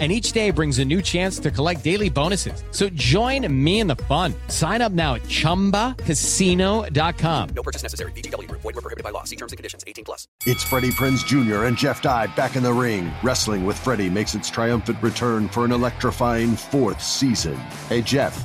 and each day brings a new chance to collect daily bonuses. So join me in the fun. Sign up now at ChumbaCasino.com. No purchase necessary. VGW. Void were prohibited by law. See terms and conditions. 18 plus. It's Freddie Prinze Jr. and Jeff Dye back in the ring. Wrestling with Freddie makes its triumphant return for an electrifying fourth season. Hey, Jeff.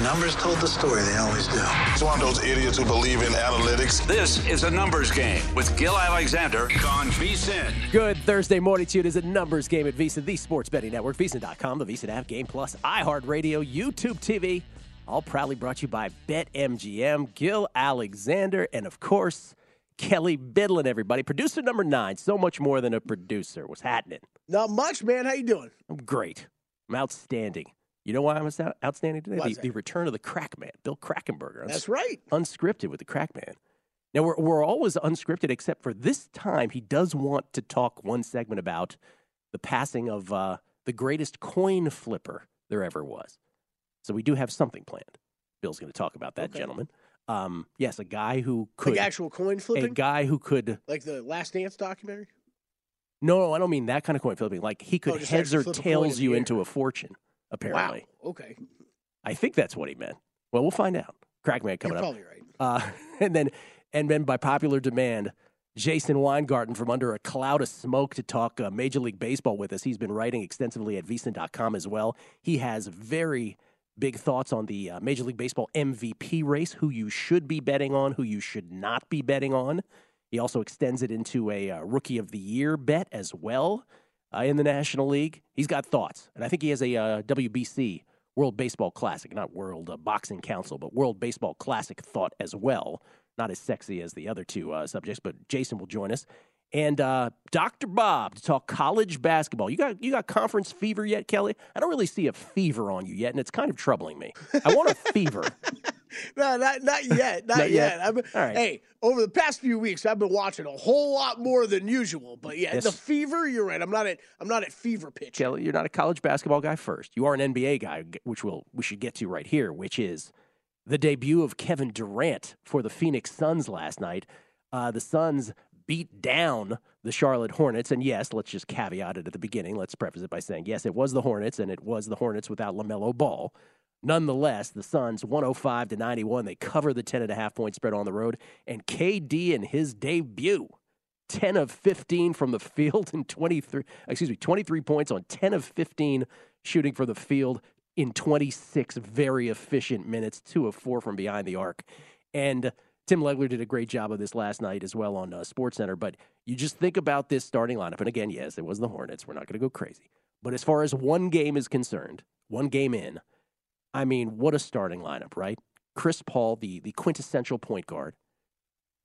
The numbers told the story, they always do. It's one of those idiots who believe in analytics. This is a numbers game with Gil Alexander on VSIN. Good Thursday morning to you. It is a numbers game at VSIN, the sports betting network, VSIN.com, the VSIN app, Game Plus, iHeartRadio, YouTube TV. All proudly brought to you by BetMGM, Gil Alexander, and of course, Kelly Bidlin, everybody. Producer number nine, so much more than a producer. What's happening? Not much, man. How you doing? I'm great. I'm outstanding. You know why I'm outstanding today? The, the return of the Crack Man, Bill Krackomberger. That's right. Unscripted with the Crack Man. Now, we're, we're always unscripted, except for this time, he does want to talk one segment about the passing of uh, the greatest coin flipper there ever was. So we do have something planned. Bill's going to talk about that, Okay. gentlemen. Um, yes, a guy who could. Like actual coin flipping? a guy who could. Like the Last Dance documentary? No, no, I don't mean that kind of coin flipping. Like he could Oh, heads or flip a coin tails you into a fortune, apparently. Wow. Okay. I think that's what he meant. Well, we'll find out. Crackman coming You're up. probably right. Uh, and then, and then by popular demand, Jason Weingarten from under a cloud of smoke to talk uh, Major League Baseball with us. He's been writing extensively at VSiN.com as well. He has very big thoughts on the uh, Major League Baseball MVP race, who you should be betting on, who you should not be betting on. He also extends it into a uh, Rookie of the Year bet as well uh, in the National League. He's got thoughts, and I think he has a uh, WBC World Baseball Classic, not World uh, Boxing Council, but World Baseball Classic thought as well. Not as sexy as the other two uh, subjects, but Jason will join us. And uh, Dr. Bob to talk college basketball. You got you got conference fever yet, Kelly? I don't really see a fever on you yet, and it's kind of troubling me. I want a fever. No, not not yet. Not, Not yet? yet. I've All right. Hey, over the past few weeks, I've been watching a whole lot more than usual. But yeah, Yes. the fever. You're right. I'm not at I'm not at fever pitch. Kelly, you're not a college basketball guy first. You are an NBA guy, which we'll, we should get to right here, which is the debut of Kevin Durant for the Phoenix Suns last night. Uh, the Suns beat down the Charlotte Hornets. And yes, let's just caveat it at the beginning. Let's preface it by saying, yes, it was the Hornets, and it was the Hornets without LaMelo Ball. Nonetheless, the Suns 105 to 91. They cover the 10 and a half point spread on the road. And KD in his debut 10 of 15 from the field and 23 excuse me 23 points on 10 of 15 shooting for the field in 26 very efficient minutes 2 of 4 from behind the arc and Tim Legler did a great job of this last night as well on uh, Sports Center but you just think about this starting lineup and again yes it was the Hornets we're not going to go crazy but as far as one game is concerned one game in I mean what a starting lineup right Chris Paul the the quintessential point guard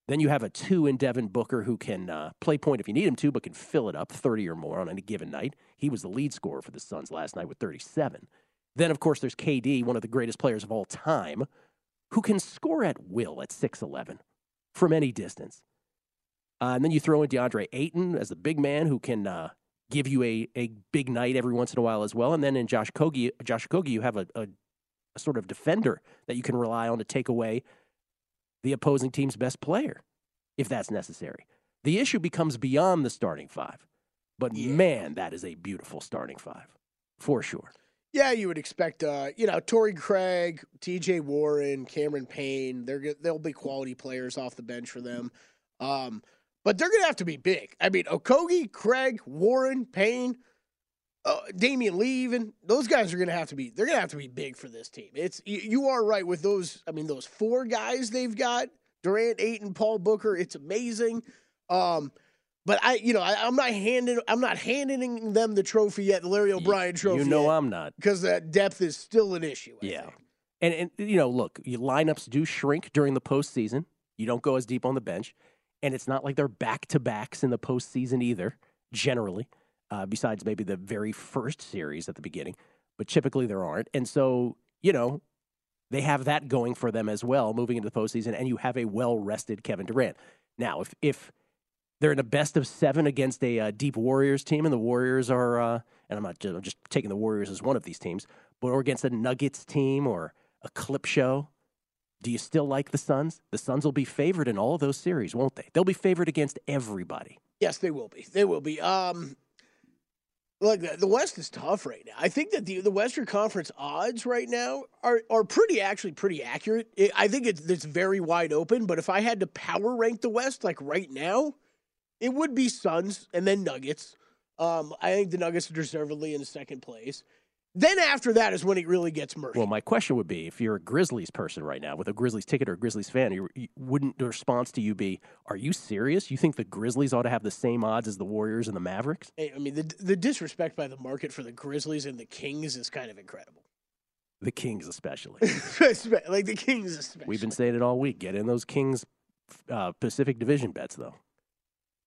Then you have a two in Devin Booker who can uh, play point if you need him to, but can fill it up 30 or more on any given night. He was the lead scorer for the Suns last night with 37. Then, of course, there's KD, one of the greatest players of all time, who can score at will at 6'11 from any distance. Uh, and then you throw in DeAndre Ayton as the big man who can uh, give you a, a big night every once in a while as well. And then in Josh Okogie, Josh Okogie, you have a, a, a sort of defender that you can rely on to take away the opposing team's best player if that's necessary. The issue becomes beyond the starting five. But yeah. man, that is a beautiful starting five for sure. Yeah, you would expect, uh, you know, Torrey Craig, T.J. Warren, Cameron Payne. They're they'll be quality players off the bench for them, um, but they're going to have to be big. I mean, Okogie, Craig, Warren, Payne, uh, Damion Lee, even those guys are going to have to be. They're going to have to be big for this team. It's you, you are right with those. I mean, those four guys they've got: Durant, Ayton, Paul Booker. It's amazing. Um, but I, you know, I, am not handing, I'm not handing them the trophy yet, the Larry O'Brien trophy. You know, yet, I'm not because that depth is still an issue. I yeah, think. and and you know, look, your lineups do shrink during the postseason. You don't go as deep on the bench, and it's not like they're back to backs in the postseason either. Generally, uh, besides maybe the very first series at the beginning, but typically there aren't, and so you know. They have that going for them as well, moving into the postseason, and you have a well rested Kevin Durant. Now, if if they're in a best of seven against a uh, deep Warriors team, and the Warriors are, uh, and I'm not just, I'm just taking the Warriors as one of these teams, but or against a Nuggets team or a Clip Show. Do you still like the Suns? The Suns will be favored in all of those series, won't they? They'll be favored against everybody. Yes, they will be. They will be. Um, look, the West is tough right now. I think that the the Western Conference odds right now are are pretty actually pretty accurate. I think it's it's very wide open. But if I had to power rank the West like right now, it would be Suns and then Nuggets. Um, I think the Nuggets are deservedly in second place. Then after that is when it really gets murky. Well, my question would be: if you're a Grizzlies person right now with a Grizzlies ticket or a Grizzlies fan, you, you, wouldn't the response to you be, "Are you serious? You think the Grizzlies ought to have the same odds as the Warriors and the Mavericks?" Hey, I mean, the the disrespect by the market for the Grizzlies and the Kings is kind of incredible. The Kings, especially, like the Kings, especially. We've been saying it all week. Get in those Kings uh, Pacific Division bets, though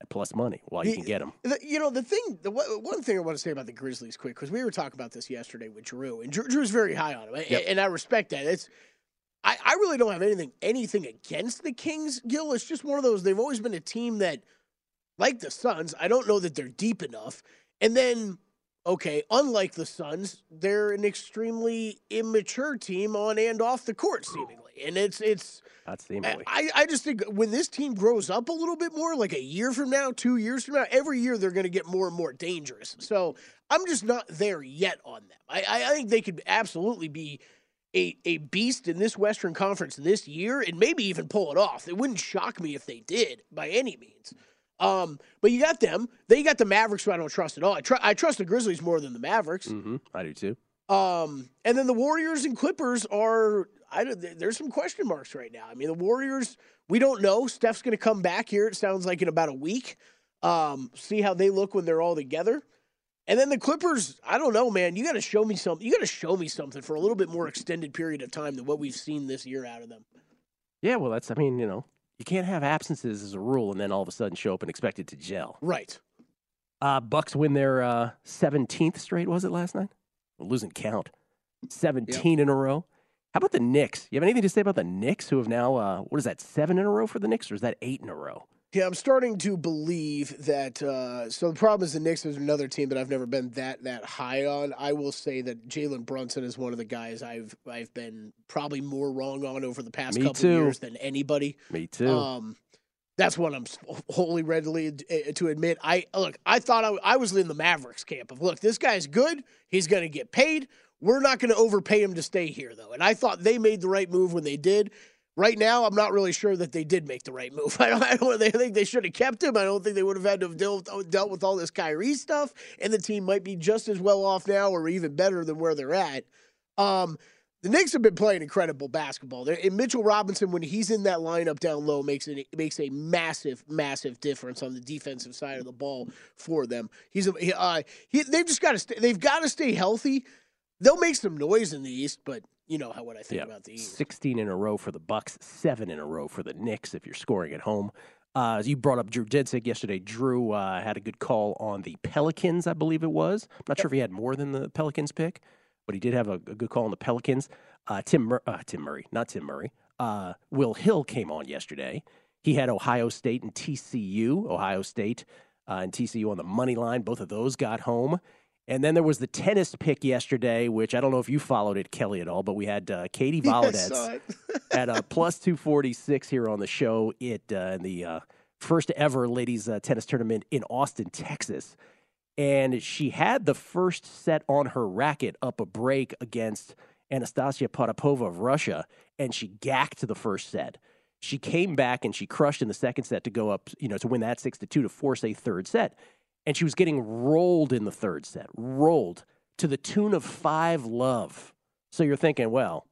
plus money while you the, can get them. The, you know, the thing, the one thing I want to say about the Grizzlies quick, because we were talking about this yesterday with Drew, and Drew, Drew's very high on them, yep. and I respect that. It's, I, I really don't have anything anything against the Kings, Gil. It's just one of those. They've always been a team that, like the Suns, I don't know that they're deep enough. And then, okay, unlike the Suns, they're an extremely immature team on and off the court, seemingly, and it's it's that's the I, I, I just think when this team grows up a little bit more, like a year from now, two years from now, every year they're going to get more and more dangerous. So I'm just not there yet on them. I, I think they could absolutely be a, a beast in this Western Conference this year and maybe even pull it off. It wouldn't shock me if they did by any means. Um, but you got them. Then you got the Mavericks, who I don't trust at all. I, tr- I trust the Grizzlies more than the Mavericks. Mm-hmm. I do too. Um, and then the Warriors and Clippers are I there's some question marks right now. I mean, the Warriors, we don't know. Steph's going to come back here. It sounds like in about a week. Um, see how they look when they're all together. And then the Clippers, I don't know, man. You got to show me something. You got to show me something for a little bit more extended period of time than what we've seen this year out of them. Yeah, well, that's. I mean, you know, you can't have absences as a rule and then all of a sudden show up and expect it to gel. Right. Uh, Bucks win their uh, 17th straight. Was it last night? Losing count. 17 yep. in a row. How about the Knicks? You have anything to say about the Knicks, who have now, uh, what is that, seven in a row for the Knicks, or is that eight in a row? Yeah, I'm starting to believe that. Uh, so the problem is the Knicks is another team that I've never been that that high on. I will say that Jalen Brunson is one of the guys I've I've been probably more wrong on over the past Me couple too. years than anybody. Me too. Um, that's what I'm wholly readily to admit. I look. I thought I, I was in the Mavericks camp of look. This guy's good. He's going to get paid. We're not going to overpay him to stay here, though. And I thought they made the right move when they did. Right now, I'm not really sure that they did make the right move. I don't, I don't think they should have kept him. I don't think they would have had to have dealt, dealt with all this Kyrie stuff. And the team might be just as well off now or even better than where they're at. Um, the Knicks have been playing incredible basketball. They're, and Mitchell Robinson, when he's in that lineup down low, makes it makes a massive, massive difference on the defensive side of the ball for them. He's a, uh, he, they've just got to they've got to stay healthy. They'll make some noise in the East, but you know how what I think about the East. 16 in a row for the Bucks, seven in a row for the Knicks if you're scoring at home. Uh, as you brought up Drew Dinsick yesterday, Drew uh, had a good call on the Pelicans, I believe it was. I'm not sure if he had more than the Pelicans pick, but he did have a, a good call on the Pelicans. Uh, Tim, Mur- uh, Tim Murray, not Tim Murray. Uh, Will Hill came on yesterday. He had Ohio State and TCU. Ohio State uh, and TCU on the money line. Both of those got home. And then there was the tennis pick yesterday, which I don't know if you followed it, Kelly, at all, but we had uh, Katie Volynets at a plus 246 here on the show. It uh, in the uh, first ever ladies uh, tennis tournament in Austin, Texas. And she had the first set on her racket up a break against Anastasia Potapova of Russia, and she gacked the first set. She came back and she crushed in the second set to go up, you know, to win that six to two to force a third set. And she was getting rolled in the third set, rolled to the tune of five love. So you're thinking, well,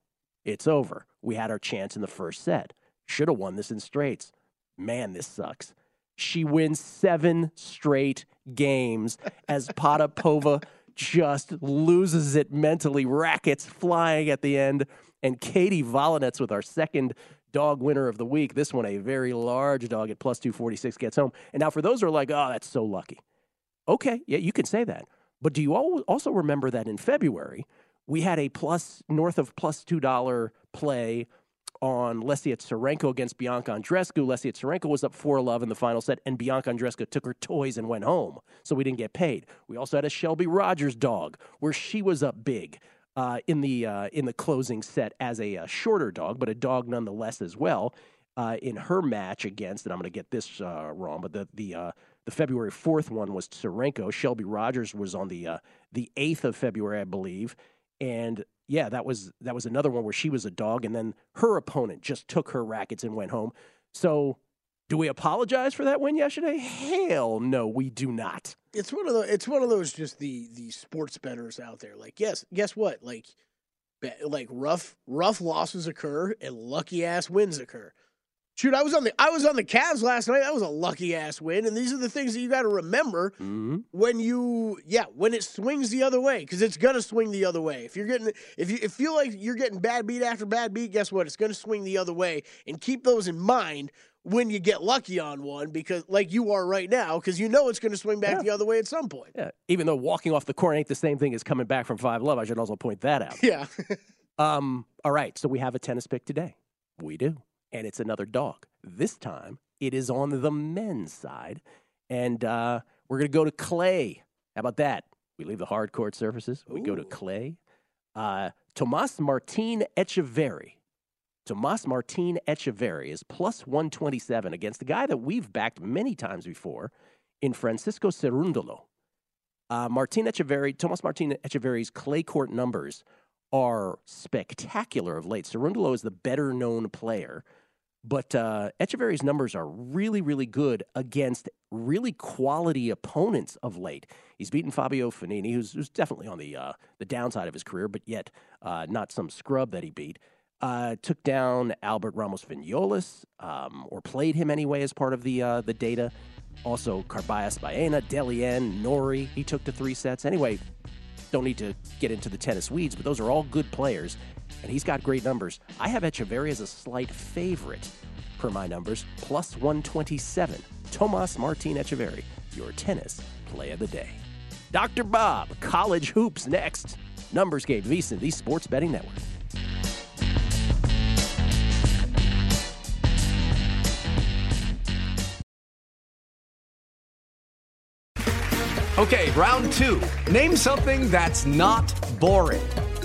it's over. We had our chance in the first set. Should have won this in straights. Man, this sucks. She wins seven straight games as Potapova just loses it mentally, rackets flying at the end. And Katie Volynets with our second dog winner of the week. This one, a very large dog at plus 246, gets home. And now, for those who are like, oh, that's so lucky. Okay, yeah, you can say that. But do you also remember that in February, we had a plus north of plus $2 play on Lesia Tsurenko against Bianca Andreescu. Lesia Tsurenko was up 4 love in the final set, and Bianca Andreescu took her toys and went home. So we didn't get paid. We also had a Shelby Rogers dog where she was up big. Uh, in the uh, in the closing set as a, uh shorter dog, but a dog nonetheless as well. Uh, in her match against, and I'm going to get this uh, wrong, but the the uh, the February fourth one was Tsurenko. Shelby Rogers was on the uh, the eighth of February, I believe, and yeah, that was that was another one where she was a dog, and then her opponent just took her rackets and went home. So, do we apologize for that win yesterday? Hell no, we do not. It's one of the it's one of those just the the sports betters out there. Like, yes, guess what? Like, like rough rough losses occur and lucky ass wins occur. Shoot, I was on the I was on the Cavs last night. That was a lucky ass win, and these are the things that you got to remember Mm-hmm. when you yeah when it swings the other way because it's gonna swing the other way. If you're getting if you if feel like you're getting bad beat after bad beat, guess what? It's gonna swing the other way, and keep those in mind when you get lucky on one because like you are right now because you know it's gonna swing back Yeah. the other way at some point. Yeah, even though walking off the court ain't the same thing as coming back from five love, I should also point that out. Yeah. Um, all right, so we have a tennis pick today. We do. And it's another dog. This time it is on the men's side. And uh, we're going to go to Clay. How about that? We leave the hard court surfaces. We go to Clay. Uh, Tomas Martin Etcheverry. Tomas Martin Etcheverry is plus 127 against a guy that we've backed many times before in Francisco Cerundolo. Uh, Martin Etcheverry, Tomas Martin Etcheverry's clay court numbers are spectacular of late. Cerundolo is the better known player, but uh, Etcheverry's numbers are really, really good against really quality opponents of late. He's beaten Fabio Fognini, who's, who's definitely on the uh, the downside of his career, but yet uh, not some scrub that he beat. Uh, took down Albert Ramos Viñolas, um, or played him anyway as part of the uh, the data. Also, Carballés Baena, Dellien, Norrie, he took to three sets. Anyway, don't need to get into the tennis weeds, but those are all good players, and he's got great numbers. I have Etcheverry as a slight favorite per my numbers, plus 127. Tomas Martin Etcheverry, your tennis play of the day. Dr. Bob, college hoops next. Numbers game, VSiN, the Sports Betting Network. Okay, round two. Name something that's not boring.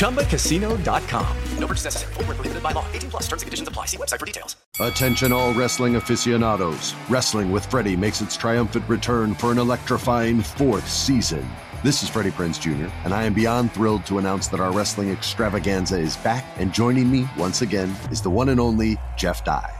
ChumbaCasino.com. No purchase necessary. Void where prohibited by law. 18 plus terms and conditions apply. See website for details. Attention, all wrestling aficionados. Wrestling with Freddie makes its triumphant return for an electrifying fourth season. This is Freddie Prinze Jr., and I am beyond thrilled to announce that our wrestling extravaganza is back, and joining me once again is the one and only Jeff Dye.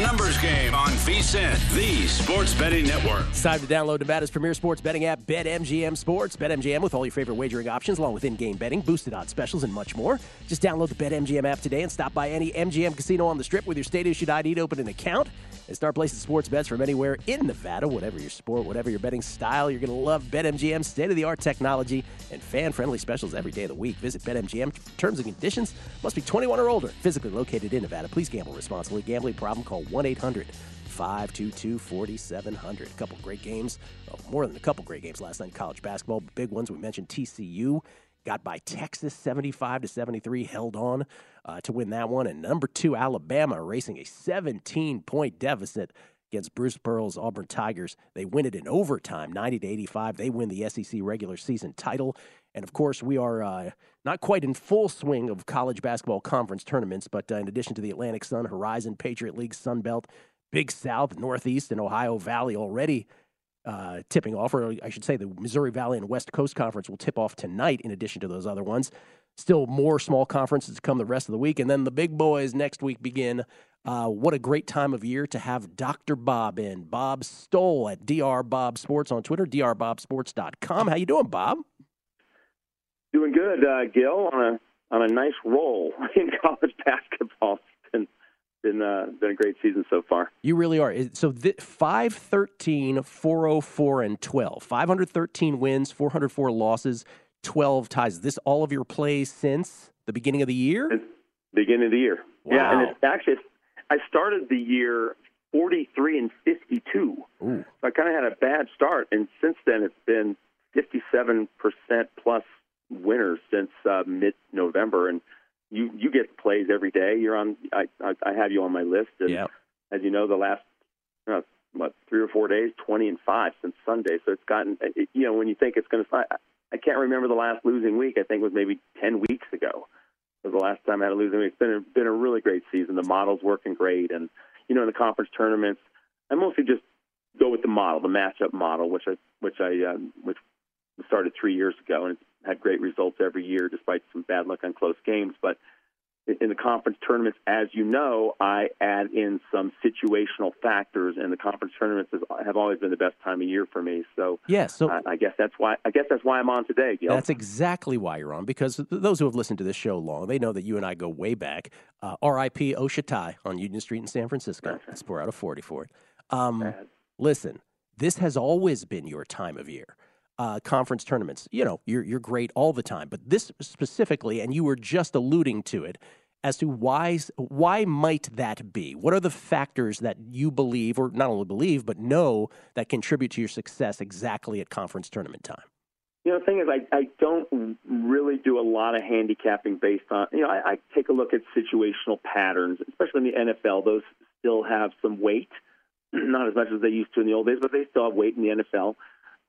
Numbers game on VSIN, the sports betting network. It's time to download Nevada's premier sports betting app, BetMGM Sports. BetMGM with all your favorite wagering options, along with in-game betting, boosted odds specials, and much more. Just download the BetMGM app today and stop by any MGM casino on the Strip with your state-issued ID to open an account and start placing sports bets from anywhere in Nevada. Whatever your sport, whatever your betting style, you're going to love BetMGM's state-of-the-art technology and fan-friendly specials every day of the week. Visit BetMGM. Terms and conditions must be 21 or older. Physically located in Nevada. Please gamble responsibly. Gambling problem? Call 1 800 522 4700. A couple great games, more than a couple great games last night in college basketball. Big ones we mentioned TCU got by Texas 75 to 73, held on uh, to win that one. And number two, Alabama racing a 17 point deficit against Bruce Pearl's Auburn Tigers. They win it in overtime, 90 to 85. They win the SEC regular season title. And of course, we are uh, not quite in full swing of college basketball conference tournaments, but uh, in addition to the Atlantic Sun, Horizon, Patriot League, Sun Belt, Big South, Northeast, and Ohio Valley already uh, tipping off, or I should say, the Missouri Valley and West Coast Conference will tip off tonight, in addition to those other ones. Still more small conferences to come the rest of the week, and then the big boys next week begin. Uh, what a great time of year to have Dr. Bob in. Bob Stoll at Dr. Bob Sports on Twitter, drbobsports.com. How you doing, Bob? Doing good, uh, Gil, on a on a nice roll in college basketball. Been uh, been a great season so far. You really are. So th- 513, 404, and 12. 513 wins, 404 losses, 12 ties. Is this all of your plays since the beginning of the year? It's beginning of the year. Wow. Yeah, and it's actually I started the year 43 and 52. Ooh. So I kind of had a bad start, and since then it's been 57 percent plus winners since uh, mid November, and you you get plays every day. You're on. I I, I have you on my list, and yep. as you know, the last uh, what three or four days, twenty and five since Sunday. So it's gotten it, you know when you think it's going to. I I can't remember the last losing week. I think it was maybe ten weeks ago. Was the last time I had a losing week. It's been a, been a really great season. The model's working great, and you know in the conference tournaments, I mostly just go with the model, the matchup model, which I which I uh, which started three years ago, and it's had great results every year despite some bad luck on close games. But in the conference tournaments, as you know, I add in some situational factors, and the conference tournaments have always been the best time of year for me. So, yeah, so I, I guess that's why I guess that's why I'm on today, Gil. That's exactly why you're on because those who have listened to this show long, they know that you and I go way back. Uh, R.I.P. Oshatai on Union Street in San Francisco. Let's pour out a forty for it. Um, listen, this has always been your time of year. Uh, conference tournaments. You know, you're you're great all the time, but this specifically, and you were just alluding to it, as to why why might that be? What are the factors that you believe, or not only believe, but know that contribute to your success exactly at conference tournament time? You know, the thing is, I, I don't really do a lot of handicapping based on, you know, I, I take a look at situational patterns, especially in the NFL. Those still have some weight, not as much as they used to in the old days, but they still have weight in the NFL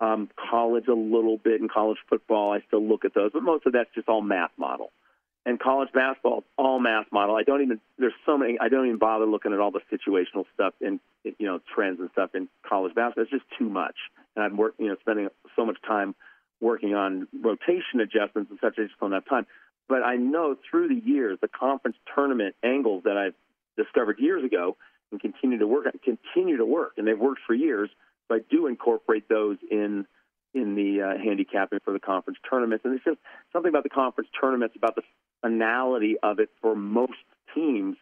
um, college a little bit in college football. I still look at those, but most of that's just all math model. And college basketball, all math model. I don't even there's so many. I don't even bother looking at all the situational stuff and you know trends and stuff in college basketball. It's just too much. And I'm work you know spending so much time working on rotation adjustments and such. I just don't have time. But I know through the years the conference tournament angles that I've discovered years ago and continue to work on continue to work, and they've worked for years I do incorporate those in in the uh, handicapping for the conference tournaments. And it's just something about the conference tournaments, about the finality of it for most teams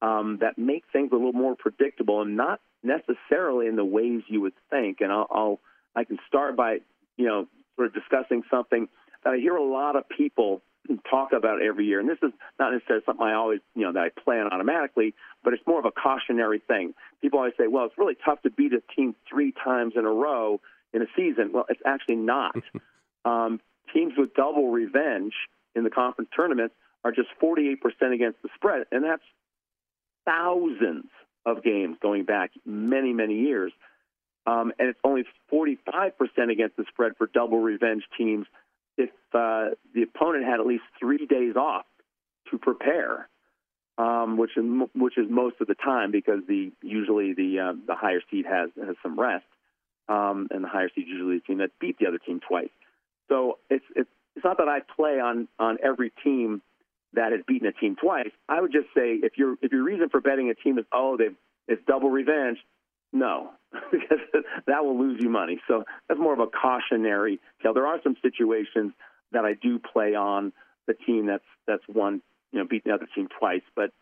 um, that make things a little more predictable and not necessarily in the ways you would think. And I'll, I'll I can start by you know sort of discussing something that I hear a lot of people talk about every year. And this is not necessarily something I always, you know, that I plan automatically, but it's more of a cautionary thing. People always say, well, it's really tough to beat a team three times in a row in a season. Well, it's actually not. um, teams with double revenge in the conference tournaments are just 48% against the spread, and that's thousands of games going back many, many years. Um, and it's only 45% against the spread for double revenge teams if uh, the opponent had at least three days off to prepare, um, which is which is most of the time because the usually the uh, the higher seed has has some rest, um, and the higher seed usually the team that beat the other team twice. So it's it's it's not that I play on on every team that has beaten a team twice. I would just say if your if your reason for betting a team is oh they it's double revenge, no, because that will lose you money. So that's more of a cautionary tale. There are some situations that I do play on the team that's that's won, you know, beat the other team twice, but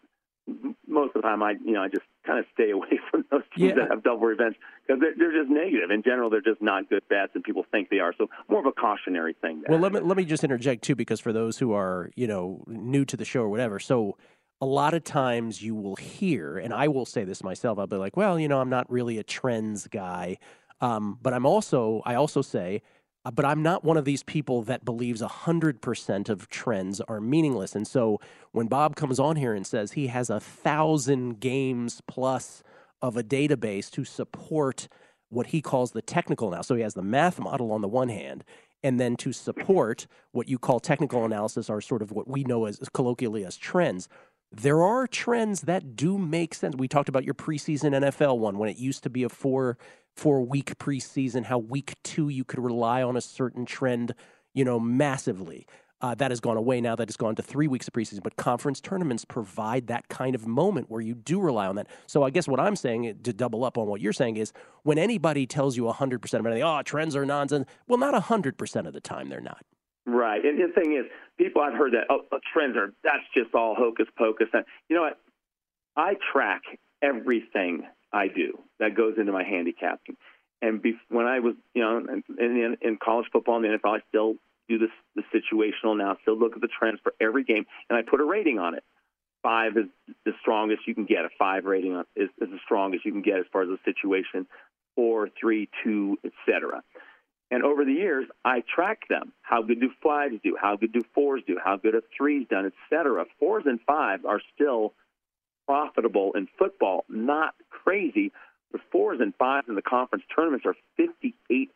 most of the time I, you know, I just kind of stay away from those teams yeah. that have double revenge because they're, they're just negative. In general, they're just not good bets, and people think they are. So more of a cautionary thing. There. Well, let me let me just interject too, because for those who are, you know, new to the show or whatever, so a lot of times you will hear, and I will say this myself, I'll be like, well, you know, I'm not really a trends guy. Um, but I'm also, I also say, uh, but I'm not one of these people that believes 100% of trends are meaningless. And so when Bob comes on here and says he has a thousand games plus of a database to support what he calls the technical now, so he has the math model on the one hand, and then to support what you call technical analysis are sort of what we know as colloquially as trends there are trends that do make sense. We talked about your preseason NFL one when it used to be a four four week preseason, how week two you could rely on a certain trend, you know, massively. Uh, that has gone away now that it's gone to three weeks of preseason. But conference tournaments provide that kind of moment where you do rely on that. So I guess what I'm saying eh, to double up on what you're saying is when anybody tells you 100% of anything, oh, trends are nonsense. Well, not 100% of the time they're not. Right. And the thing is, people I've heard that oh, trends are that's just all hocus pocus. And you know what? I track everything I do that goes into my handicapping. And be, when I was, you know, in, in, in college football and the NFL, I still do this the situational now. Still look at the trends for every game, and I put a rating on it. Five is the strongest you can get. A five rating is, is the strongest you can get as far as the situation. Four, three, two, etc. And over the years, I track them. How good do fives do? How good do fours do? How good are threes done, et cetera. Fours and fives are still profitable in football, not crazy, The fours and fives in the conference tournaments are 58%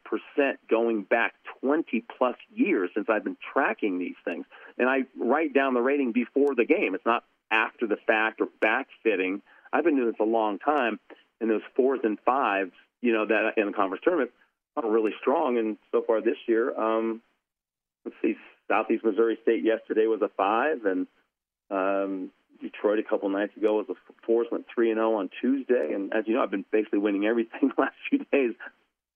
going back 20 plus years since I've been tracking these things. And I write down the rating before the game. It's not after the fact or backfitting. I've been doing this a long time, and those fours and fives, you know, that in the conference tournament are really strong. And so far this year, um, let's see, Southeast Missouri State yesterday was a five, and um, Detroit a couple nights ago was a fours, went three and zero on Tuesday. And as you know, I've been basically winning everything the last few days.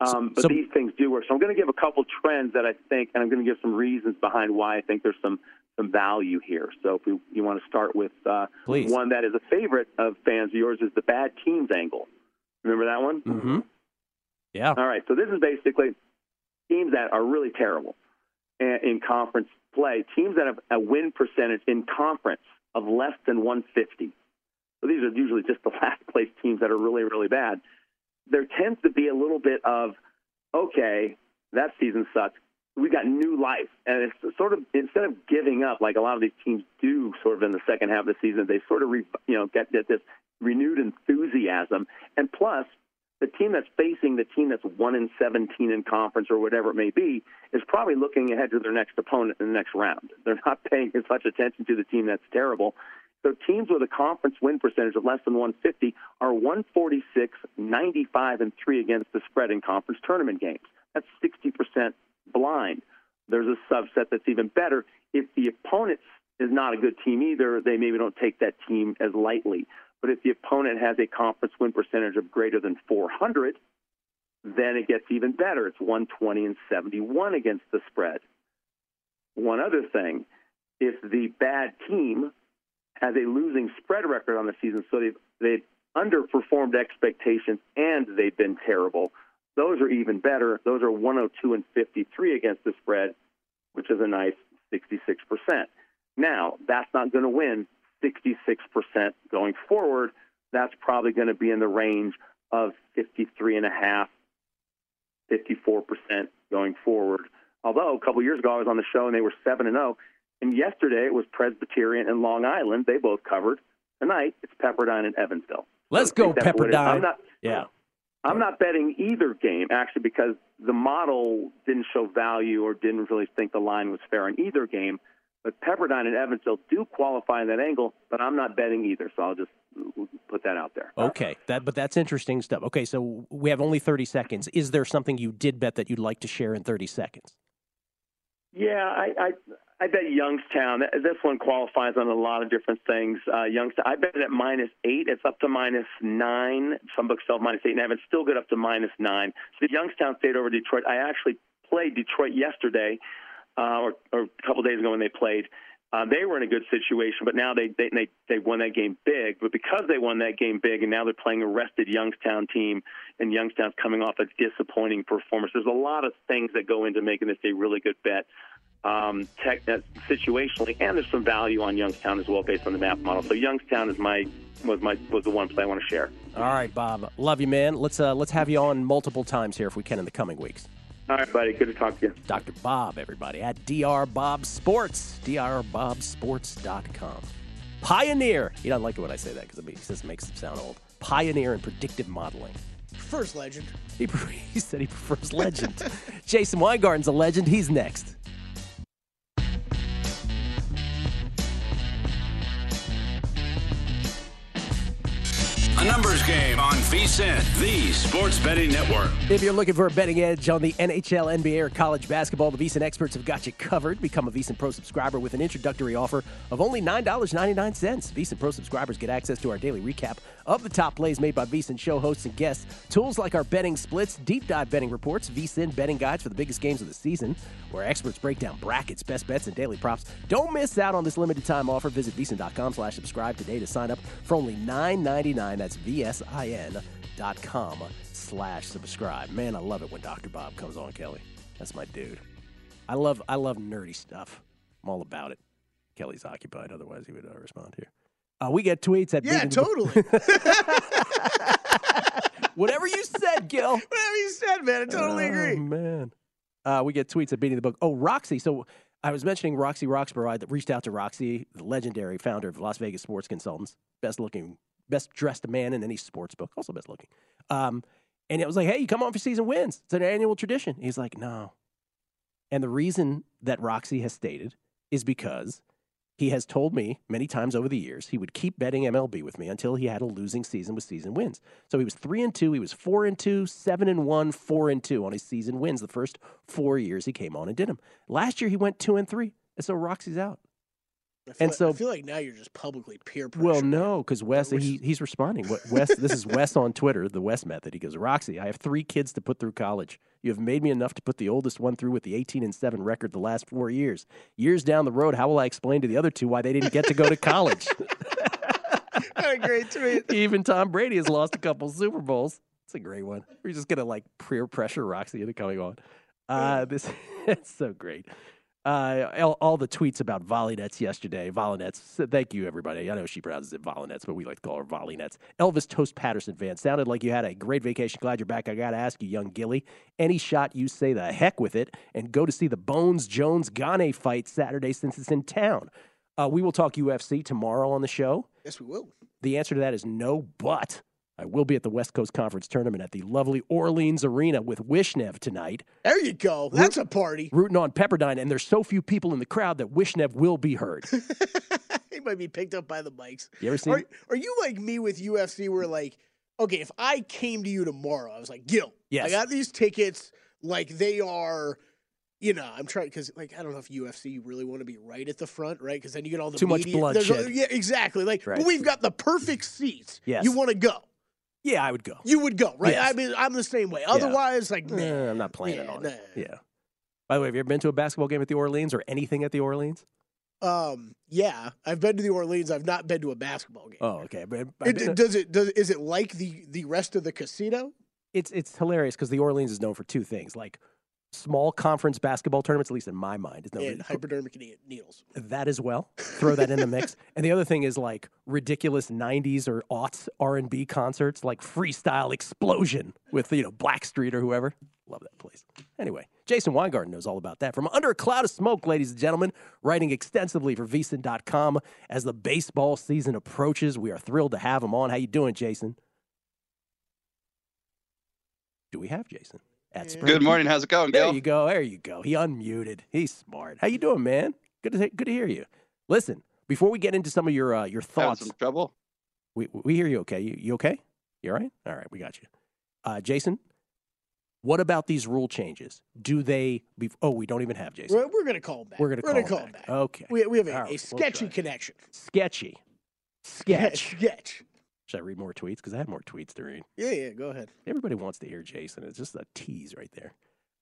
Um, but So- these things do work. So I'm going to give a couple trends that I think, and I'm going to give some reasons behind why I think there's some some value here. So if we, you want to start with uh, one that is a favorite of fans of yours is the bad teams angle. Remember that one? Mm-hmm. Yeah. All right. So this is basically teams that are really terrible in conference play, teams that have a win percentage in conference of less than 150. So these are usually just the last place teams that are really, really bad. There tends to be a little bit of, okay, that season sucked. We got new life, and it's sort of instead of giving up like a lot of these teams do, sort of in the second half of the season, they sort of re, you know get, get this renewed enthusiasm, and plus the team that's facing the team that's one in 17 in conference or whatever it may be is probably looking ahead to their next opponent in the next round. They're not paying as much attention to the team that's terrible. So teams with a conference win percentage of less than 150 are 146, 95, and 3 against the spread in conference tournament games. That's 60% blind. There's a subset that's even better. If the opponent is not a good team either, they maybe don't take that team as lightly. But if the opponent has a conference win percentage of greater than 400, then it gets even better. It's 120 and 71 against the spread. One other thing, if the bad team has a losing spread record on the season, so they've, they've underperformed expectations and they've been terrible, those are even better. Those are 102 and 53 against the spread, which is a nice 66%. Now, that's not going to win 66% going forward. That's probably going to be in the range of 53.5, 54% going forward. Although a couple years ago I was on the show and they were 7 and 0, and yesterday it was Presbyterian and Long Island. They both covered. Tonight it's Pepperdine and Evansville. Let's go, take that for what it is. Pepperdine. I'm not, Yeah. I'm not betting either game actually because the model didn't show value or didn't really think the line was fair in either game. But Pepperdine and Evansville do qualify in that angle, but I'm not betting either, so I'll just put that out there. Okay, that but that's interesting stuff. Okay, so we have only 30 seconds. Is there something you did bet that you'd like to share in 30 seconds? Yeah, I, I I bet Youngstown. This one qualifies on a lot of different things. Uh, Youngstown, I bet it at minus eight. It's up to minus nine. Some books sell minus eight and half. It's still good up to minus nine. So Youngstown stayed over Detroit. I actually played Detroit yesterday, uh, or, or a couple days ago when they played. Uh, they were in a good situation, but now they, they they they won that game big. But because they won that game big, and now they're playing a rested Youngstown team, and Youngstown's coming off a disappointing performance. There's a lot of things that go into making this a really good bet, um, tech, uh, situationally, and there's some value on Youngstown as well based on the map model. So Youngstown is my was my was the one play I want to share. All right, Bob. Love you, man. Let's uh, let's have you on multiple times here if we can in the coming weeks. All right, buddy. Good to talk to you. Dr. Bob, everybody, at Dr. Bob Sports, drbobsports.com. Pioneer. He doesn't like it when I say that because it just makes him sound old. Pioneer in predictive modeling. First legend. He, he said he prefers legend. Jason Weingarten's a legend. He's next. Numbers game on VSIN, the sports betting network. If you're looking for a betting edge on the NHL, NBA, or college basketball, the VSiN experts have got you covered. Become a VSiN Pro subscriber with an introductory offer of only $9.99. VSiN Pro subscribers get access to our daily recap of the top plays made by VSiN show hosts and guests, tools like our betting splits, deep dive betting reports, VSiN betting guides for the biggest games of the season, where experts break down brackets, best bets, and daily props. Don't miss out on this limited time offer. Visit VSiN.com slash subscribe today to sign up for only $9.99. That's VSIN dot com slash subscribe. Man, I love it when Dr. Bob comes on, Kelly. That's my dude. I love I love nerdy stuff. I'm all about it. Kelly's occupied, otherwise he would uh, respond here. Uh, we get tweets at Yeah, totally. Whatever you said, Gil. Whatever you said, man. I totally Oh, agree. man. Uh, we get tweets at beating the book. Oh, Roxy. So I was mentioning Roxy Roxborough. I reached out to Roxy, the legendary founder of Las Vegas Sports Consultants, best looking, best dressed man in any sports book, also best looking. Um, and it was like, hey, you come on for season wins. It's an annual tradition. He's like, no. And the reason that Roxy has stated is because he has told me many times over the years he would keep betting MLB with me until he had a losing season with season wins. So he was three and two, he was four and two, seven and one, four and two on his season wins the first four years he came on and did them. Last year he went two and three, and so Roxy's out. And like- so- I feel like now you're just publicly peer pressure. Well, no, because Wes he, he's responding. What Wes? this is Wes on Twitter, the Wes method. He goes, Roxy, I have three kids to put through college. You have made me enough to put the oldest one through with the 18 and seven record the last four years. Years down the road, how will I explain to the other two why they didn't get to go to college? What a great tweet. Even Tom Brady has lost a couple Super Bowls. It's a great one. We're just gonna like peer pressure Roxy into coming on. Uh, this it's so great. Uh, all, all the tweets about volley nets yesterday. Volley nets. Thank you, everybody. I know she pronounces it volley nets, but we like to call her volley nets. Elvis Toast Patterson fan sounded like you had a great vacation. Glad you're back. I got to ask you, young Gilly, any shot you say the heck with it and go to see the Bones Jones Gane fight Saturday since it's in town. Uh, we will talk UFC tomorrow on the show. Yes, we will. The answer to that is no, but I will be at the West Coast Conference tournament at the lovely Orleans Arena with Wishnev tonight, There you go. That's a party. rooting on Pepperdine, and there's so few people in the crowd that Wishnev will be heard. he might be picked up by the mics. You ever seen? Are, are you like me with UFC where like, okay, if I came to you tomorrow, I was like, Gil, Yes. I got these tickets, like they are, you know, I'm trying because like I don't know if UFC you really want to be right at the front, right? Because then you get all the Too much media- there's bloodshed. all- Yeah, exactly. Like, Right. but we've got the perfect seats. Yes. You want to go? Yeah, I would go. You would go, right? Yes. I mean, I'm the same way. Otherwise, like, Eh, nah. I'm not planning Yeah, on nah. it. Yeah. By the way, have you ever been to a basketball game at the Orleans or anything at the Orleans? Um, yeah, I've been to the Orleans. I've not been to a basketball game. Oh, okay. But It, to- does it? Does is it like the the rest of the casino? it's it's hilarious because the Orleans is known for two things, like small conference basketball tournaments. At least in my mind, is known and hypodermic needles. that as well. Throw that in the mix. And the other thing is like ridiculous '90s or aughts R&B concerts, like Freestyle Explosion with you know Blackstreet or whoever. Love that place. Anyway, Jason Weingarten knows all about that. From under a cloud of smoke, ladies and gentlemen, writing extensively for VSiN.com as the baseball season approaches. We are thrilled to have him on. How you doing, Jason? Do we have Jason? At Spring Good morning. How's it going, There Gil? you go. There you go. He unmuted. He's smart. How you doing, man? Good to good to hear you. Listen, before we get into some of your uh, your Having thoughts, some trouble. we we hear you. Okay, you, you okay? You all right? All right, we got you. Uh, Jason, what about these rule changes? Do they? Be, oh, we don't even have Jason. We're, we're gonna call him back. We're gonna call, call him him back. back. Okay. We, we have a, All a right, we'll sketchy try. connection. Sketchy. Sketch. Sketch. Should I read more tweets? Because I have more tweets to read. Yeah, yeah. Go ahead. Everybody wants to hear Jason. It's just a tease right there.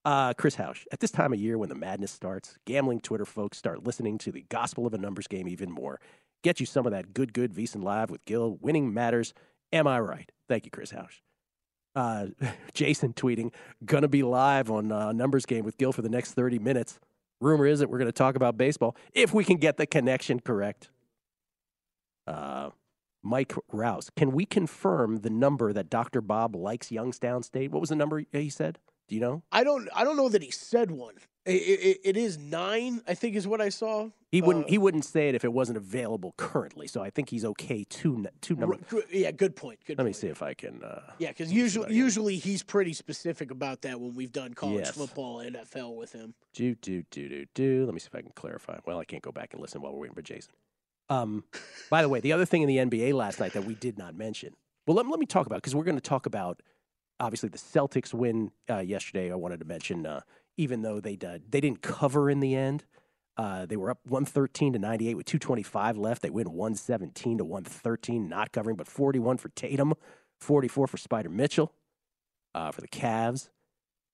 Uh, Chris Hausch, at this time of year when the madness starts, gambling Twitter folks start listening to the gospel of a numbers game even more. Get you some of that good, good VSiN Live with Gil. Winning matters. Am I right? Thank you, Chris Hausch. Uh, Jason tweeting, gonna be live on uh, numbers game with Gil for the next 30 minutes. Rumor is that we're to talk about baseball if we can get the connection correct. Uh, Mike Rouse, can we confirm the number that Dr. Bob likes Youngstown State? What was the number he said? Do you know? I don't. I don't know that he said one. It, it, it is nine. I think is what I saw. He wouldn't. Uh, he wouldn't say it if it wasn't available currently. So I think he's okay. Two. Two number. yeah, good point. Good. Let me see if I can. Uh, Yeah, because usually, usually he's pretty specific about that when we've done college Yes. football, NFL with him. do do do do do. Let me see if I can clarify. Well, I can't go back and listen while we're waiting for Jason. Um, by the way, the other thing in the NBA last night that we did not mention. Well, let, let me talk about because we're going to talk about obviously the Celtics win uh, yesterday. I wanted to mention uh, even though they did, they didn't cover in the end. Uh, they were up 113 to 98 with 225 left. They win 117 to 113, not covering, but 41 for Tatum, 44 for Spida Mitchell uh, for the Cavs.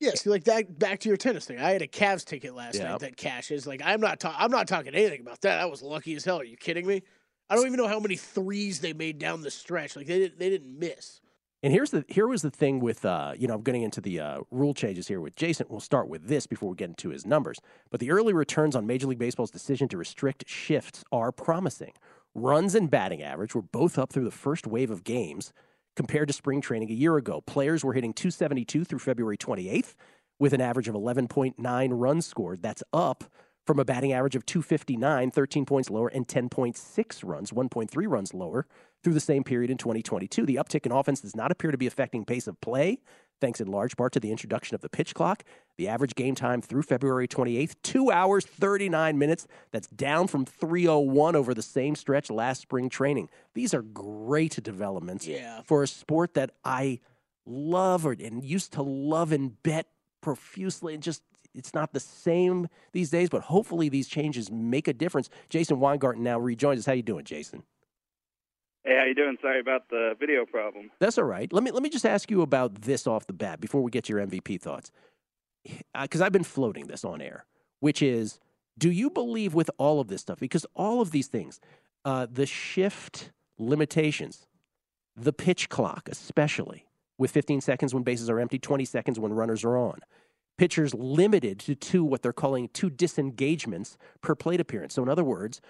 Yeah, see, like that. Back to your tennis thing. I had a Cavs ticket last Yeah. night that cashes. Like I'm not. Ta- I'm not talking anything about that. I was lucky as hell. Are you kidding me? I don't even know how many threes they made down the stretch. Like they didn't. They didn't miss. And here's the here was the thing with uh, you know I'm getting into the uh, rule changes here with Jason. We'll start with this before we get into his numbers. But the early returns on Major League Baseball's decision to restrict shifts are promising. Runs and batting average were both up through the first wave of games compared to spring training a year ago. Players were hitting 272 through February 28th with an average of 11.9 runs scored. That's up from a batting average of 259, 13 points lower, and 10.6 runs, 1.3 runs lower through the same period in 2022. The uptick in offense does not appear to be affecting pace of play, thanks in large part to the introduction of the pitch clock. The average game time through February 28th, 2 hours 39 minutes. That's down from 301 over the same stretch last spring training. These are great developments Yeah. for a sport that I love and used to love and bet profusely and just it's not the same these days, but hopefully these changes make a difference. Jason Weingarten now rejoins us. How you doing, Jason? Hey, how you doing? Sorry about the video problem. That's all right. Let me let me just ask you about this off the bat before we get to your MVP thoughts, because I've been floating this on air, which is, do you believe with all of this stuff? Because all of these things, uh, the shift limitations, the pitch clock, especially with 15 seconds when bases are empty, 20 seconds when runners are on. Pitchers limited to two, what they're calling two disengagements per plate appearance. So, in other words,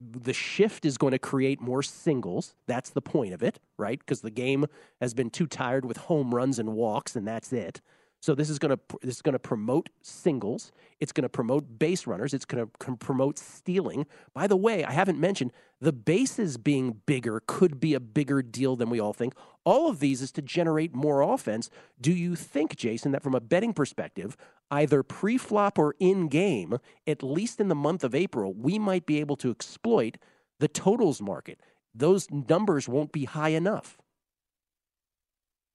the shift is going to create more singles. That's the point of it, right? Because the game has been too tired with home runs and walks, and that's it. So this is going to this is going to promote singles. It's going to promote base runners. It's going to promote stealing. By the way, I haven't mentioned the bases being bigger could be a bigger deal than we all think. All of these is to generate more offense. Do you think, Jason, that from a betting perspective, either pre-flop or in game, at least in the month of April, we might be able to exploit the totals market? Those numbers won't be high enough.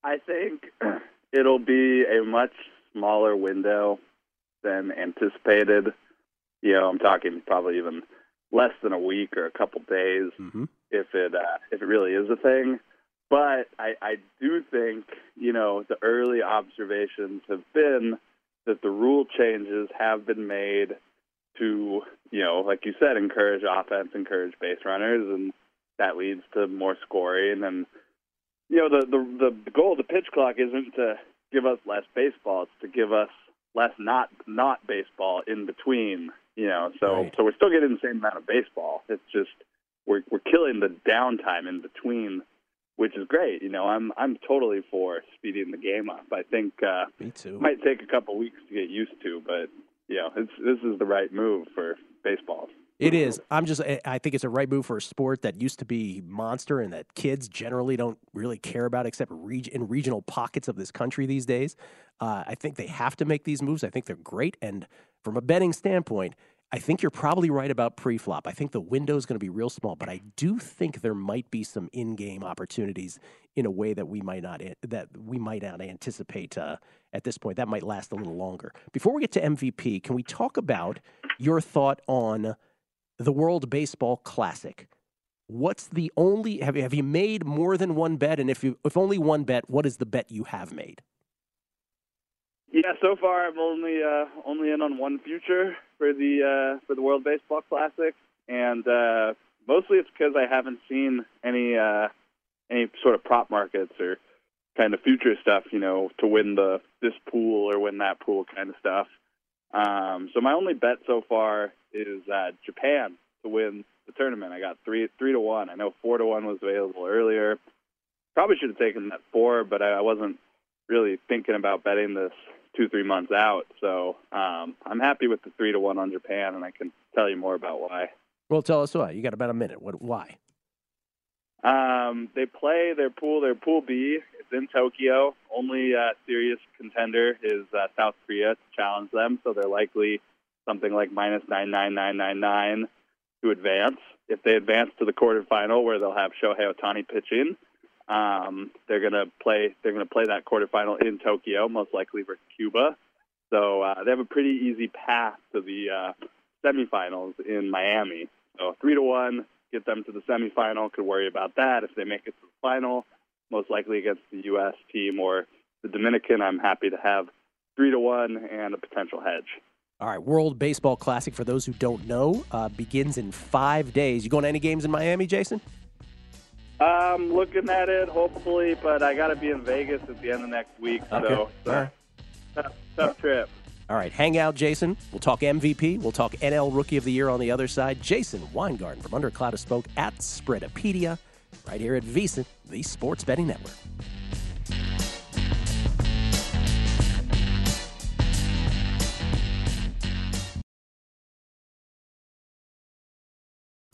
I think it'll be a much smaller window than anticipated. You know, I'm talking probably even less than a week or a couple days if it uh, if it really is a thing. But I, I do think you know the early observations have been that the rule changes have been made to you know like you said encourage offense, encourage base runners, and that leads to more scoring and you know the the the goal of the pitch clock isn't to give us less baseball; it's to give us less not not baseball in between. You know, so so we're still getting the same amount of baseball. It's just we're we're killing the downtime in between, which is great. You know, I'm I'm totally for speeding the game up. I think uh, Me too. might take a couple weeks to get used to, but you know, it's this is the right move for baseball. It is. I'm just. I- I think it's a right move for a sport that used to be monster and that kids generally don't really care about, except reg- in regional pockets of this country these days. Uh, I think they have to make these moves. I think they're great. And from a betting standpoint, I think you're probably right about pre-flop. I think the window is going to be real small, but I do think there might be some in-game opportunities in a way that we might not that we might not anticipate uh, at this point. That might last a little longer. Before we get to MVP, can we talk about your thought on the World Baseball Classic? What's the only have you, have you made more than one bet? And if you if only one bet, what is the bet you have made? Yeah, so far I'm only uh, only in on one future for the uh, for the World Baseball Classic, and uh, mostly it's because I haven't seen any uh, any sort of prop markets or kind of future stuff, you know, to win the this pool or win that pool kind of stuff. Um, so my only bet so far is uh, Japan to win the tournament. I got three three to one. I know four to one was available earlier. Probably should have taken that four, but I, I wasn't really thinking about betting this two three months out. So um, I'm happy with the three to one on Japan, and I can tell you more about why. Well, tell us why. You got about a minute. What? Why? Um, they play their pool. Their pool B. It's in Tokyo. Only uh, serious contender is uh, South Korea to challenge them, so they're likely something like minus nine nine nine nine nine to advance. If they advance to the quarterfinal, where they'll have Shohei Ohtani pitching, um, they're gonna play. They're gonna play that quarterfinal in Tokyo, most likely versus Cuba. So uh, they have a pretty easy path to the uh, semifinals in Miami. So three to one, get them to the semifinal. Could worry about that if they make it to the final. Most likely against the U.S. team or the Dominican. I'm happy to have three to one and a potential hedge. All right, World Baseball Classic, for those who don't know, uh, begins in five days. You going to any games in Miami, Jason? I'm looking at it, hopefully, but I got to be in Vegas at the end of next week. Okay. So, All right. tough, tough trip. All right, hang out, Jason. We'll talk MVP. We'll talk NL Rookie of the Year on the other side. Jason Weingarten from Under a Cloud of Smoke at Spreadopedia, right here at VSiN, the Sports Betting Network.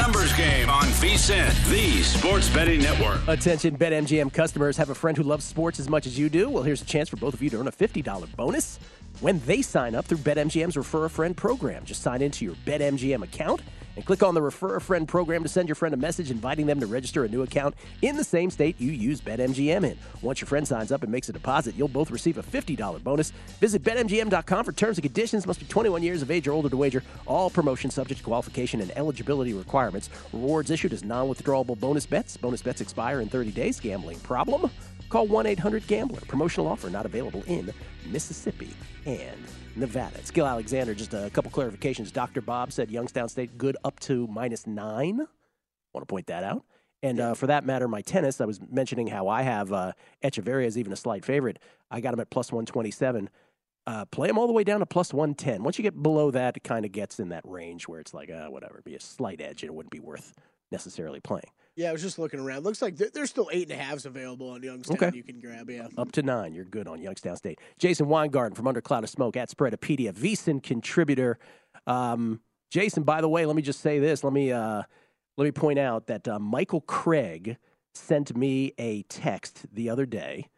Numbers game on VSIN, the sports betting network. Attention, BetMGM customers. Have a friend who loves sports as much as you do? Well, here's a chance for both of you to earn a $50 bonus when they sign up through BetMGM's Refer a Friend program. Just sign into your BetMGM account and click on the Refer a Friend program to send your friend a message inviting them to register a new account in the same state you use BetMGM in. Once your friend signs up and makes a deposit, you'll both receive a $50 bonus. Visit BetMGM.com for terms and conditions. Must be 21 years of age or older to wager. All promotions subject to qualification and eligibility requirements. Rewards issued as non withdrawable bonus bets. Bonus bets expire in 30 days. Gambling problem? Call 1 800 Gambler. Promotional offer not available in Mississippi and Nevada. It's Gil Alexander. Just a couple clarifications. Dr. Bob said Youngstown State good up to minus nine. Want to point that out. And uh, for that matter, my tennis, I was mentioning how I have uh, Etcheverry as even a slight favorite. I got him at plus 127. Uh, play him all the way down to plus 110. Once you get below that, it kind of gets in that range where it's like, uh, whatever, be a slight edge and it wouldn't be worth necessarily playing. Yeah, I was just looking around. Looks like there's still eight and a halves available on Youngstown. Okay. You can grab. Yeah. Up to nine, you're good on Youngstown State. Jason Weingarten from Under Cloud of Smoke at Spreadopedia, VSIN contributor. Um, Jason, by the way, let me just say this. Let me uh, let me point out that uh, Michael Craig sent me a text the other day.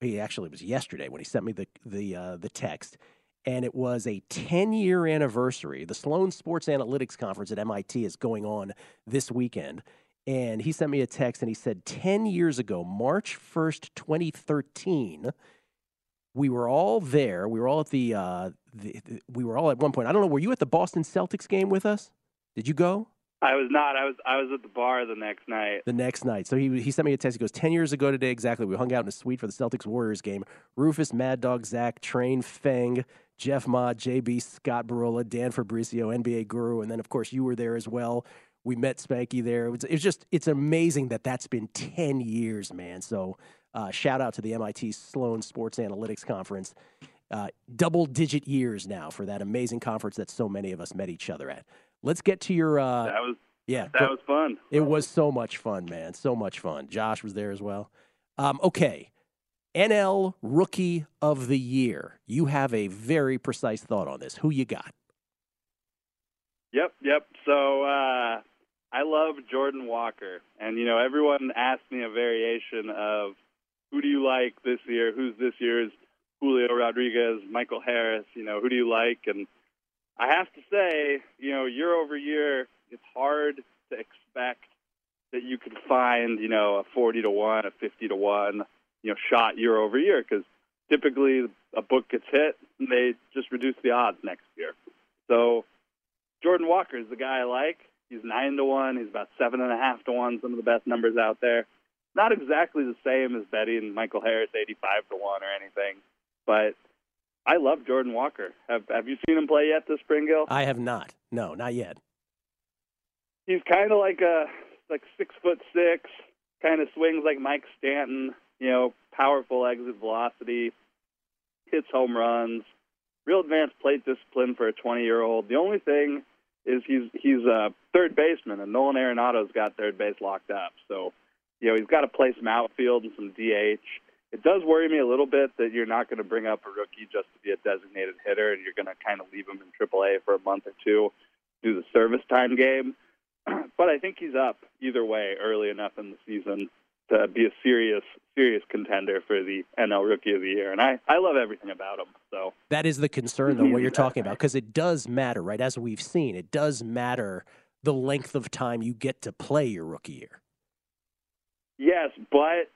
He actually was yesterday when he sent me the the uh, the text, and it was a 10 year anniversary. The Sloan Sports Analytics Conference at MIT is going on this weekend, and he sent me a text and he said 10 years ago, March 1st, 2013 we were all there. We were all at the, uh, the, the, we were all at one point. I don't know. Were you at the Boston Celtics game with us? Did you go? I was not. I was I was at the bar the next night. The next night. So he he sent me a text. He goes, 10 years ago today exactly. We hung out in a suite for the Celtics Warriors game. Rufus, Mad Dog, Zach, Train, Feng, Jeff Mott, JB, Scott Barola, Dan Fabrizio, NBA Guru, and then of course you were there as well. We met Spanky there. It was, it was just it's amazing that that's been 10 years, man. So uh, shout out to the MIT Sloan Sports Analytics Conference. Uh, double digit years now for that amazing conference that so many of us met each other at. Let's get to your. Uh, that was yeah. That was fun. It was so much fun, man. So much fun. Josh was there as well. Um, okay, NL Rookie of the Year. You have a very precise thought on this. Who you got? Yep, yep. So uh, I love Jordan Walker, and you know everyone asked me a variation of who do you like this year? Who's this year's Julio Rodriguez, Michael Harris? You know, who do you like? And I have to say, you know, year over year, it's hard to expect that you can find, you know, a 40 to 1, a 50 to 1, you know, shot year over year because typically a book gets hit and they just reduce the odds next year. So Jordan Walker is the guy I like. He's 9 to 1. He's about 7.5 to 1, some of the best numbers out there not exactly the same as Betty and Michael Harris, 85 to 1 or anything, but I love Jordan Walker. Have Have you seen him play yet this spring, Gil? I have not. No, not yet. He's kind of like a like six foot six, kind of swings like Mike Stanton. You know, powerful exit velocity, hits home runs, real advanced plate discipline for a 20 year old. The only thing is he's he's a third baseman, and Nolan Arenado's got third base locked up. So you know, he's got to play some outfield and some DH. It does worry me a little bit that you're not going to bring up a rookie just to be a designated hitter, and you're going to kind of leave him in AAA for a month or two, do the service time game. but I think he's up either way early enough in the season to be a serious, serious contender for the NL Rookie of the Year. And I, I love everything about him. So that is the concern, though, what you're talking about, because it does matter, right? As we've seen, it does matter the length of time you get to play your rookie year. Yes, but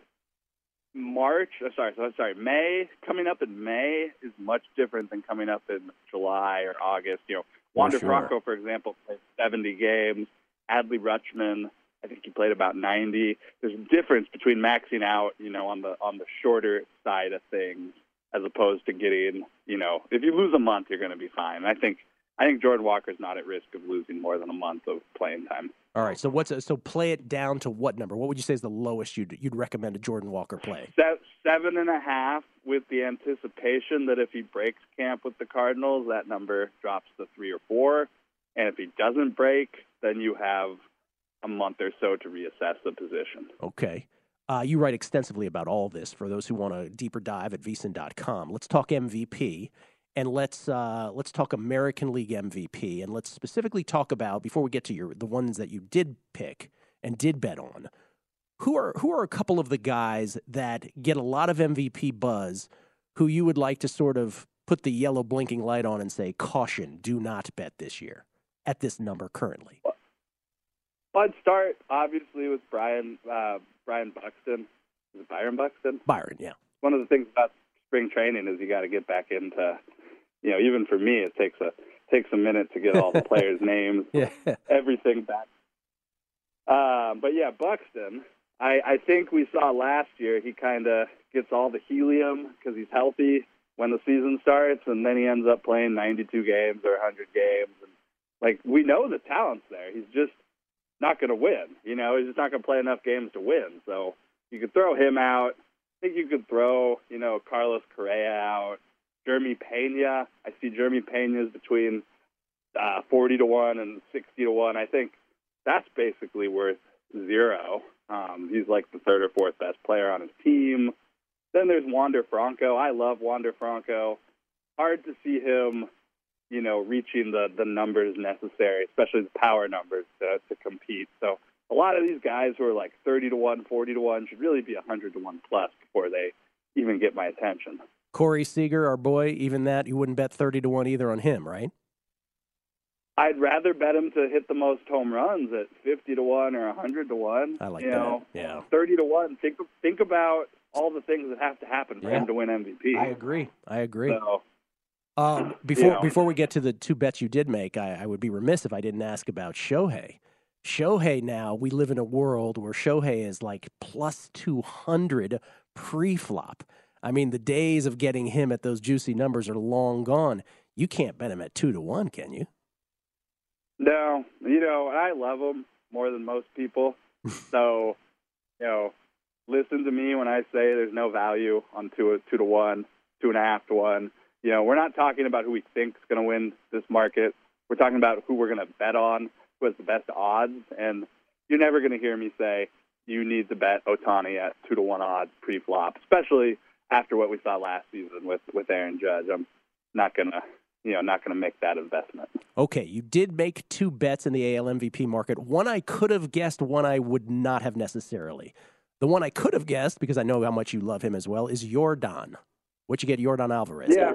March, oh, sorry, sorry, May coming up in May is much different than coming up in July or August. You know, Wander sure. Franco, for example, played 70 games. Adley Rutschman, I think he played about 90. There's a difference between maxing out, you know, on the on the shorter side of things as opposed to getting, you know, if you lose a month, you're going to be fine. I think I think Jordan Walker's not at risk of losing more than a month of playing time. All right. So what's a, so play it down to what number? What would you say is the lowest you'd you'd recommend a Jordan Walker play? Seven and a half, with the anticipation that if he breaks camp with the Cardinals, that number drops to three or four, and if he doesn't break, then you have a month or so to reassess the position. Okay. Uh, you write extensively about all this for those who want a deeper dive at vsin.com. Let's talk MVP and let's uh, let's talk American League MVP, and let's specifically talk about before we get to your the ones that you did pick and did bet on. Who are who are a couple of the guys that get a lot of MVP buzz, who you would like to sort of put the yellow blinking light on and say caution, do not bet this year at this number currently. I'd start obviously with Brian uh, Brian Buxton. Is it Byron Buxton? Byron, yeah. One of the things about spring training is you got to get back into you know, even for me, it takes a takes a minute to get all the players' names, yeah. everything back. Uh, but yeah, Buxton. I, I think we saw last year he kind of gets all the helium because he's healthy when the season starts, and then he ends up playing 92 games or 100 games. And like we know the talent's there, he's just not going to win. You know, he's just not going to play enough games to win. So you could throw him out. I think you could throw, you know, Carlos Correa out. Jeremy Pena. I see Jeremy Pena's between uh, 40 to 1 and 60 to 1. I think that's basically worth zero. Um, he's like the third or fourth best player on his team. Then there's Wander Franco. I love Wander Franco. Hard to see him, you know, reaching the the numbers necessary, especially the power numbers to to compete. So a lot of these guys who are like 30 to 1, 40 to 1 should really be 100 to 1 plus before they even get my attention. Corey Seager, our boy, even that you wouldn't bet thirty to one either on him, right? I'd rather bet him to hit the most home runs at 50 to 1 or 100 to 1. I like you that. Know, Yeah. 30 to 1. Think think about all the things that have to happen for Yeah. him to win MVP. I agree. I agree. So, Um, before know. before we get to the two bets you did make, I, I would be remiss if I didn't ask about Shohei. Shohei now, we live in a world where Shohei is like plus 200 pre flop. I mean, the days of getting him at those juicy numbers are long gone. You can't bet him at two to one, can you? No, you know, and I love him more than most people. so, you know, listen to me when I say there's no value on two two to one, two and a half to one. You know, we're not talking about who we think is going to win this market. We're talking about who we're going to bet on, who has the best odds. And you're never going to hear me say you need to bet Ohtani at two to one odds pre-flop, especially after what we saw last season with with Aaron Judge. I'm not going to, you know, not going to make that investment. Okay, you did make two bets in the AL MVP market. One I could have guessed, one I would not have necessarily. The one I could have guessed, because I know how much you love him as well, is Jordan. What you get, Jordan Alvarez? Yeah.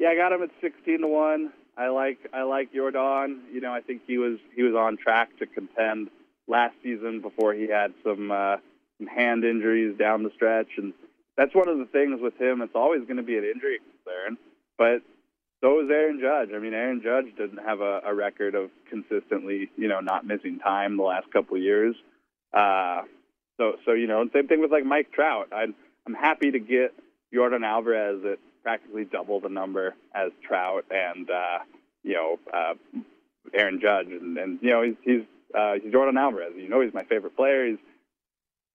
Yeah, I got him at sixteen to one. I like I like Jordan. You know, I think he was he was on track to contend last season before he had some uh, some hand injuries down the stretch, and that's one of the things with him. It's always going to be an injury concern, but so is Aaron Judge. I mean, Aaron Judge didn't have a, a record of consistently, you know, not missing time the last couple of years. Uh, so, so you know, same thing with like Mike Trout. I'm I'm happy to get Jordan Alvarez at practically double the number as Trout and uh, you know uh, Aaron Judge, and, and you know he's he's uh, he's Jordan Alvarez. You know he's my favorite player. He's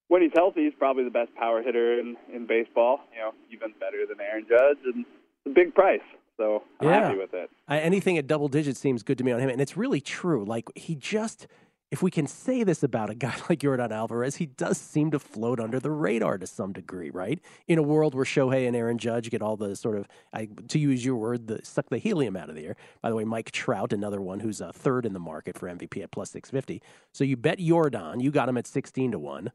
when he's healthy, he's probably the best power hitter in in baseball. You know, even better than Aaron Judge, and it's a big price. So I'm Yeah. happy with it. I, anything at double digits seems good to me on him, and it's really true. Like he just, if we can say this about a guy like Jordan Alvarez, he does seem to float under the radar to some degree, right? In a world where Shohei and Aaron Judge get all the sort of, I, to use your word, the suck the helium out of the air. By the way, Mike Trout, another one who's a third in the market for MVP at plus six fifty. So you bet Jordan, you got him at sixteen to one.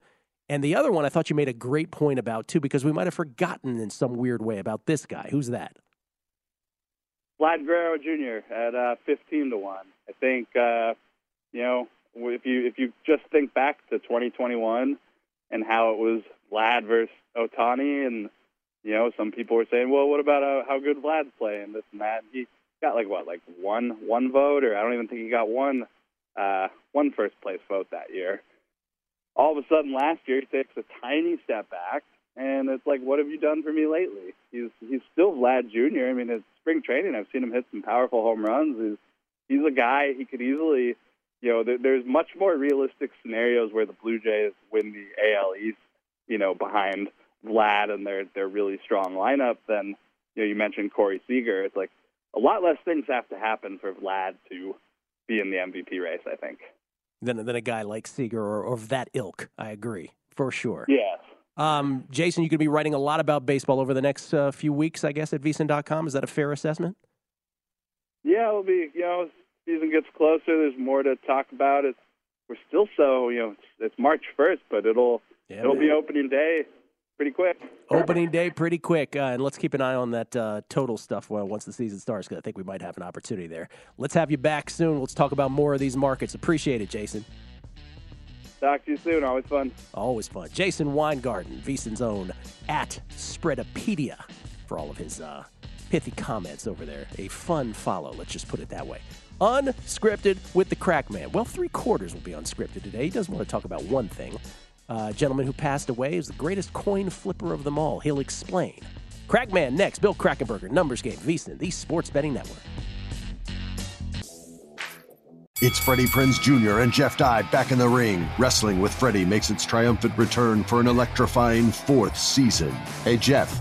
And the other one, I thought you made a great point about too, because we might have forgotten in some weird way about this guy. Who's that? Vlad Guerrero Jr. at uh, 15 to one. I think uh, you know if you if you just think back to 2021 and how it was Vlad versus Ohtani, and you know some people were saying, well, what about uh, how good Vlad's playing this and that? He got like what like one one vote, or I don't even think he got one uh, one first place vote that year. All of a sudden, last year he takes a tiny step back, and it's like, what have you done for me lately? He's he's still Vlad Jr. I mean, it's spring training. I've seen him hit some powerful home runs. He's he's a guy he could easily, you know, there, there's much more realistic scenarios where the Blue Jays win the AL East, you know, behind Vlad and their their really strong lineup than you know you mentioned Corey Seager. It's like a lot less things have to happen for Vlad to be in the MVP race. I think. Than, than a guy like Seager or, or of that ilk. I agree, for sure. Yes. Um, Jason, you could be writing a lot about baseball over the next uh, few weeks, I guess, at vsin.com. Is that a fair assessment? Yeah, it'll be. You know, season gets closer. There's more to talk about. It's we're still so you know it's, it's March first, but it'll it'll be opening day pretty quick. Opening day pretty quick. Uh, and let's keep an eye on that uh, total stuff well, once the season starts, because I think we might have an opportunity there. Let's have you back soon. Let's talk about more of these markets. Appreciate it, Jason. Talk to you soon. Always fun. Always fun. Jason Weingarten, VSiN's own at Spreadopedia for all of his uh, pithy comments over there. A fun follow, let's just put it that way. Unscripted with the crack man. Well, three quarters will be unscripted today. He doesn't want to talk about one thing. Uh, gentleman who passed away is the greatest coin flipper of them all. He'll explain. Crackman next. Bill Krackomberger, Numbers Game, VSiN, the Sports Betting Network. It's Freddie Prinze Jr. and Jeff Dye back in the ring. Wrestling with Freddie makes its triumphant return for an electrifying fourth season. Hey, Jeff,